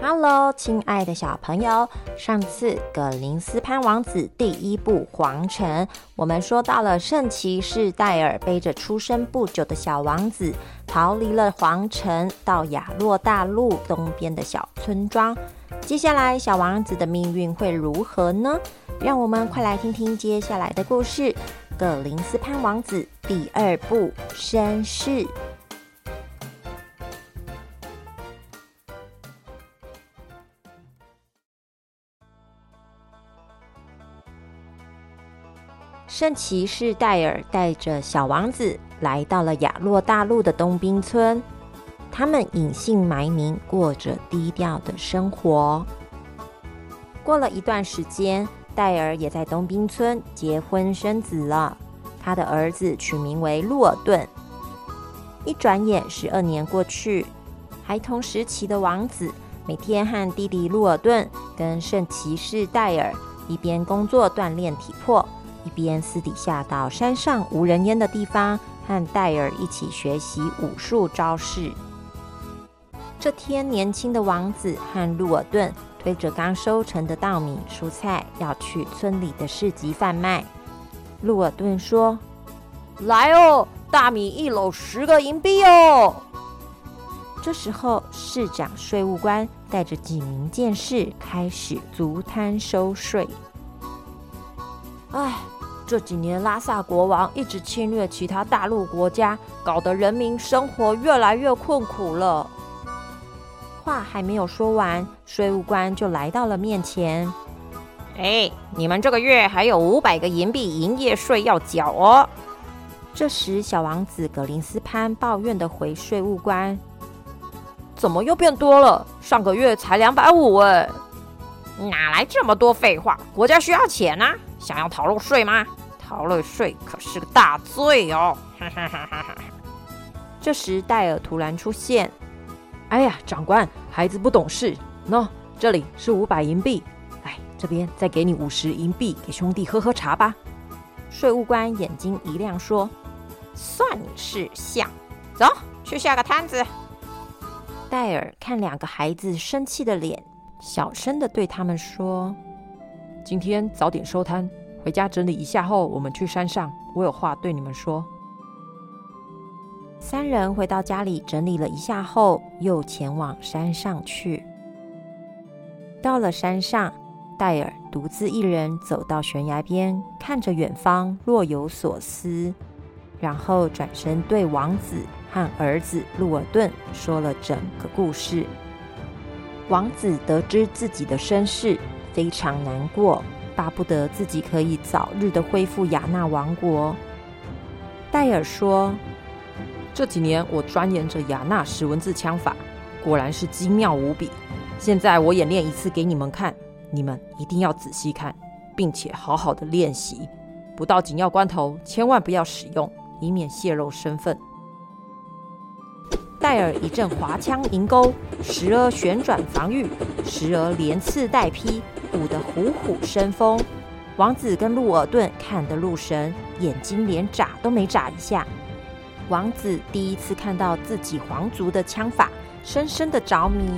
Hello，亲爱的小朋友，上次葛林斯潘王子第一部《皇城》，我们说到了圣骑士戴尔背着出生不久的小王子，逃离了皇城，到亚洛大陆东边的小村庄。接下来，小王子的命运会如何呢？让我们快来听听接下来的故事，《葛林斯潘王子》第二部身世。圣骑士戴尔带着小王子来到了亚洛大陆的东滨村，他们隐姓埋名，过着低调的生活。过了一段时间，戴尔也在东滨村结婚生子了，他的儿子取名为路尔顿。一转眼，十二年过去，孩童时期的王子每天和弟弟路尔顿跟圣骑士戴尔一边工作锻炼体魄。一边私底下到山上无人烟的地方，和戴尔一起学习武术招式。这天，年轻的王子和路尔顿推着刚收成的稻米、蔬菜，要去村里的市集贩卖。路尔顿说：“来哦，大米一篓十个银币哦。”这时候，市长税务官带着几名剑士开始足摊收税。唉。这几年，拉萨国王一直侵略其他大陆国家，搞得人民生活越来越困苦了。话还没有说完，税务官就来到了面前。哎，你们这个月还有五百个银币营业税要缴哦。这时，小王子格林斯潘抱怨的回税务官：“怎么又变多了？上个月才两百五哎，哪来这么多废话？国家需要钱啊！想要逃漏税吗？”逃漏税可是个大罪哦！这时戴尔突然出现。哎呀，长官，孩子不懂事。喏，这里是五百银币。来，这边再给你五十银币，给兄弟喝喝茶吧。税务官眼睛一亮，说：“算你识相，走去下个摊子。”戴尔看两个孩子生气的脸，小声的对他们说：“今天早点收摊。”回家整理一下后，我们去山上。我有话对你们说。三人回到家里整理了一下后，又前往山上去。到了山上，戴尔独自一人走到悬崖边，看着远方，若有所思。然后转身对王子和儿子路尔顿说了整个故事。王子得知自己的身世，非常难过。巴不得自己可以早日的恢复雅纳王国。戴尔说：“这几年我钻研着雅纳十文字枪法，果然是精妙无比。现在我演练一次给你们看，你们一定要仔细看，并且好好的练习。不到紧要关头，千万不要使用，以免泄露身份。”戴尔一阵滑枪迎钩，时而旋转防御，时而连刺带劈。舞得虎虎生风，王子跟路尔顿看得入神，眼睛连眨都没眨一下。王子第一次看到自己皇族的枪法，深深的着迷，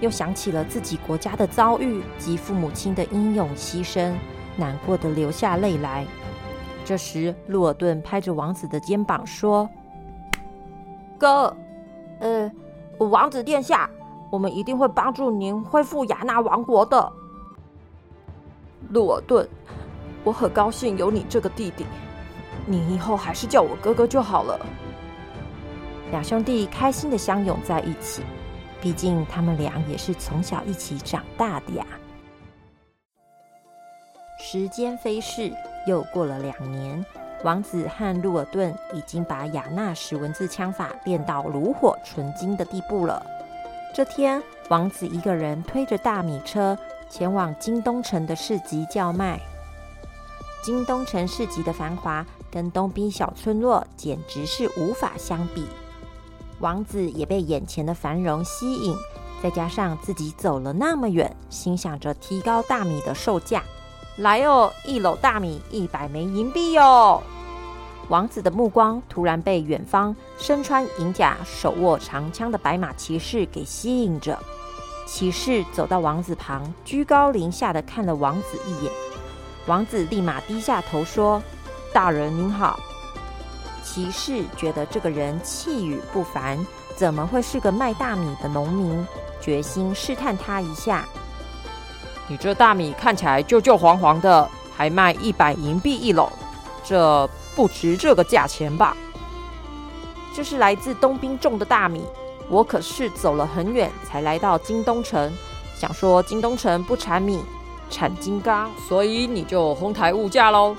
又想起了自己国家的遭遇及父母亲的英勇牺牲，难过的流下泪来。这时，路尔顿拍着王子的肩膀说：“哥，呃，王子殿下，我们一定会帮助您恢复雅纳王国的。”路尔顿，我很高兴有你这个弟弟，你以后还是叫我哥哥就好了。两兄弟开心的相拥在一起，毕竟他们俩也是从小一起长大的呀。时间飞逝，又过了两年，王子和路尔顿已经把雅纳什文字枪法练到炉火纯青的地步了。这天，王子一个人推着大米车。前往金东城的市集叫卖。金东城市集的繁华跟东滨小村落简直是无法相比。王子也被眼前的繁荣吸引，再加上自己走了那么远，心想着提高大米的售价。来哦，一篓大米一百枚银币哟！王子的目光突然被远方身穿银甲、手握长枪的白马骑士给吸引着。骑士走到王子旁，居高临下的看了王子一眼。王子立马低下头说：“大人您好。”骑士觉得这个人气宇不凡，怎么会是个卖大米的农民？决心试探他一下。你这大米看起来旧旧黄黄的，还卖一百银币一篓，这不值这个价钱吧？这是来自东兵种的大米，我可是走了很远才来到京东城，想说京东城不产米，产金刚，所以你就哄抬物价喽？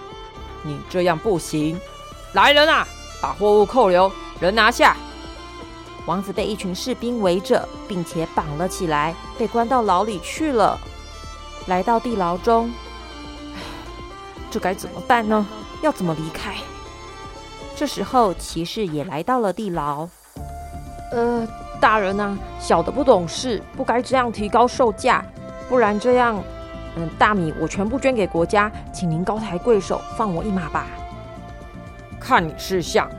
你这样不行！来人啊，把货物扣留，人拿下！王子被一群士兵围着，并且绑了起来，被关到牢里去了。来到地牢中，这该怎么办呢？要怎么离开？这时候，骑士也来到了地牢。呃，大人啊，小的不懂事，不该这样提高售价，不然这样，嗯，大米我全部捐给国家，请您高抬贵手，放我一马吧。看你是相，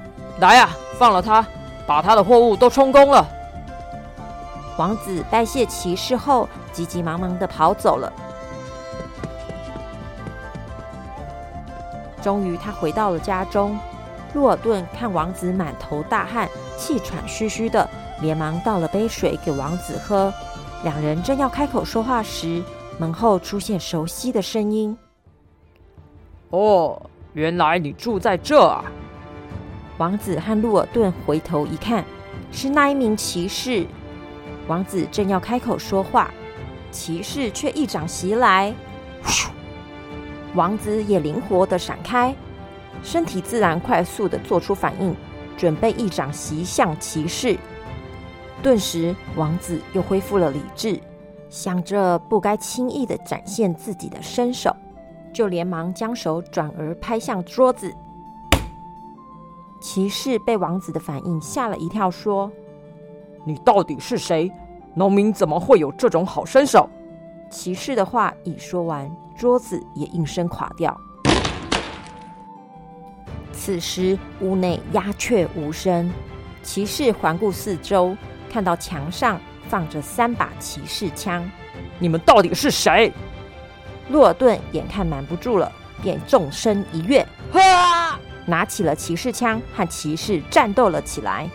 来呀，放了他。把他的货物都充公了。王子拜谢骑士后，急急忙忙的跑走了。终于，他回到了家中。洛尔顿看王子满头大汗、气喘吁吁的，连忙倒了杯水给王子喝。两人正要开口说话时，门后出现熟悉的声音：“哦，原来你住在这啊！”王子和路尔顿回头一看，是那一名骑士。王子正要开口说话，骑士却一掌袭来，王子也灵活的闪开，身体自然快速的做出反应，准备一掌袭向骑士。顿时，王子又恢复了理智，想着不该轻易的展现自己的身手，就连忙将手转而拍向桌子。骑士被王子的反应吓了一跳，说：“你到底是谁？农民怎么会有这种好身手？”骑士的话已说完，桌子也应声垮掉。此时屋内鸦雀无声。骑士环顾四周，看到墙上放着三把骑士枪。你们到底是谁？洛尔顿眼看瞒不住了，便纵身一跃。拿起了骑士枪，和骑士战斗了起来。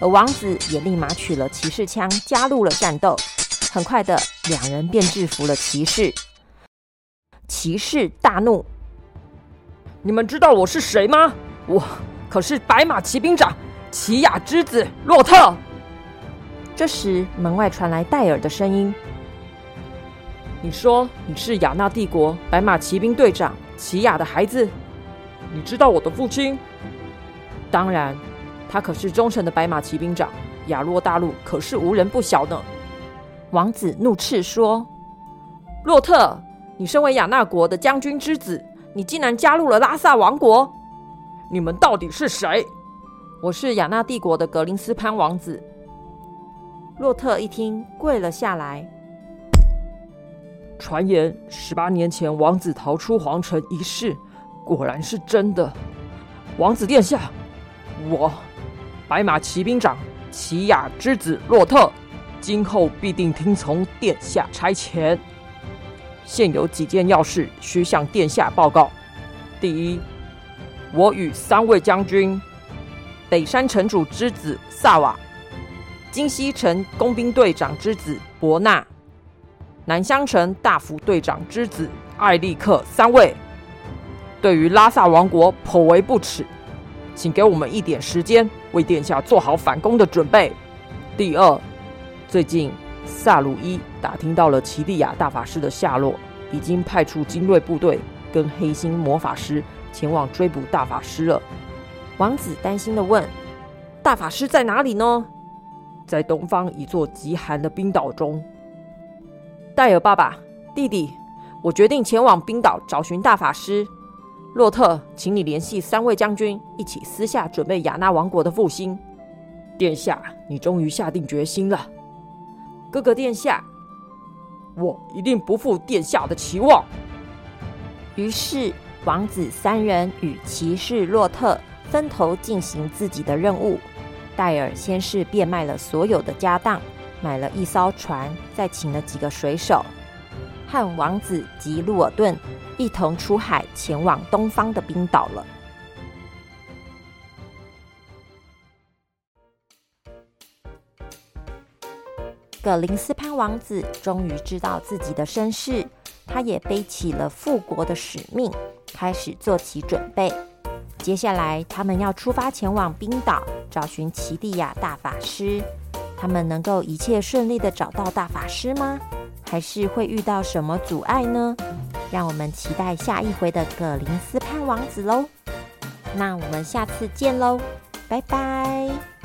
而王子也立马取了骑士枪，加入了战斗。很快的，两人便制服了骑士。骑士大怒：“你们知道我是谁吗？我可是白马骑兵长奇亚之子洛特。”这时，门外传来戴尔的声音：“你说你是雅纳帝国白马骑兵队长？”奇亚的孩子，你知道我的父亲？当然，他可是忠诚的白马骑兵长。亚洛大陆可是无人不晓呢。王子怒斥说：“洛特，你身为雅纳国的将军之子，你竟然加入了拉萨王国？你们到底是谁？”我是雅纳帝国的格林斯潘王子。洛特一听，跪了下来。传言十八年前王子逃出皇城一事，果然是真的。王子殿下，我白马骑兵长奇雅之子洛特，今后必定听从殿下差遣。现有几件要事需向殿下报告。第一，我与三位将军：北山城主之子萨瓦，金西城工兵队长之子伯纳。南乡城大副队长之子艾利克三位，对于拉萨王国颇为不耻，请给我们一点时间，为殿下做好反攻的准备。第二，最近萨鲁伊打听到了奇利亚大法师的下落，已经派出精锐部队跟黑心魔法师前往追捕大法师了。王子担心的问：“大法师在哪里呢？”在东方一座极寒的冰岛中。戴尔爸爸，弟弟，我决定前往冰岛找寻大法师洛特，请你联系三位将军，一起私下准备亚纳王国的复兴。殿下，你终于下定决心了。哥哥殿下，我一定不负殿下的期望。于是，王子三人与骑士洛特分头进行自己的任务。戴尔先是变卖了所有的家当，买了一艘船，再请了几个水手，和王子及路尔顿一同出海，前往东方的冰岛了。葛林斯潘王子终于知道自己的身世，他也背起了复国的使命，开始做起准备。接下来，他们要出发前往冰岛，找寻奇蒂亚大法师。他们能够一切顺利的找到大法师吗？还是会遇到什么阻碍呢？让我们期待下一回的葛林斯潘王子喽！那我们下次见喽，拜拜。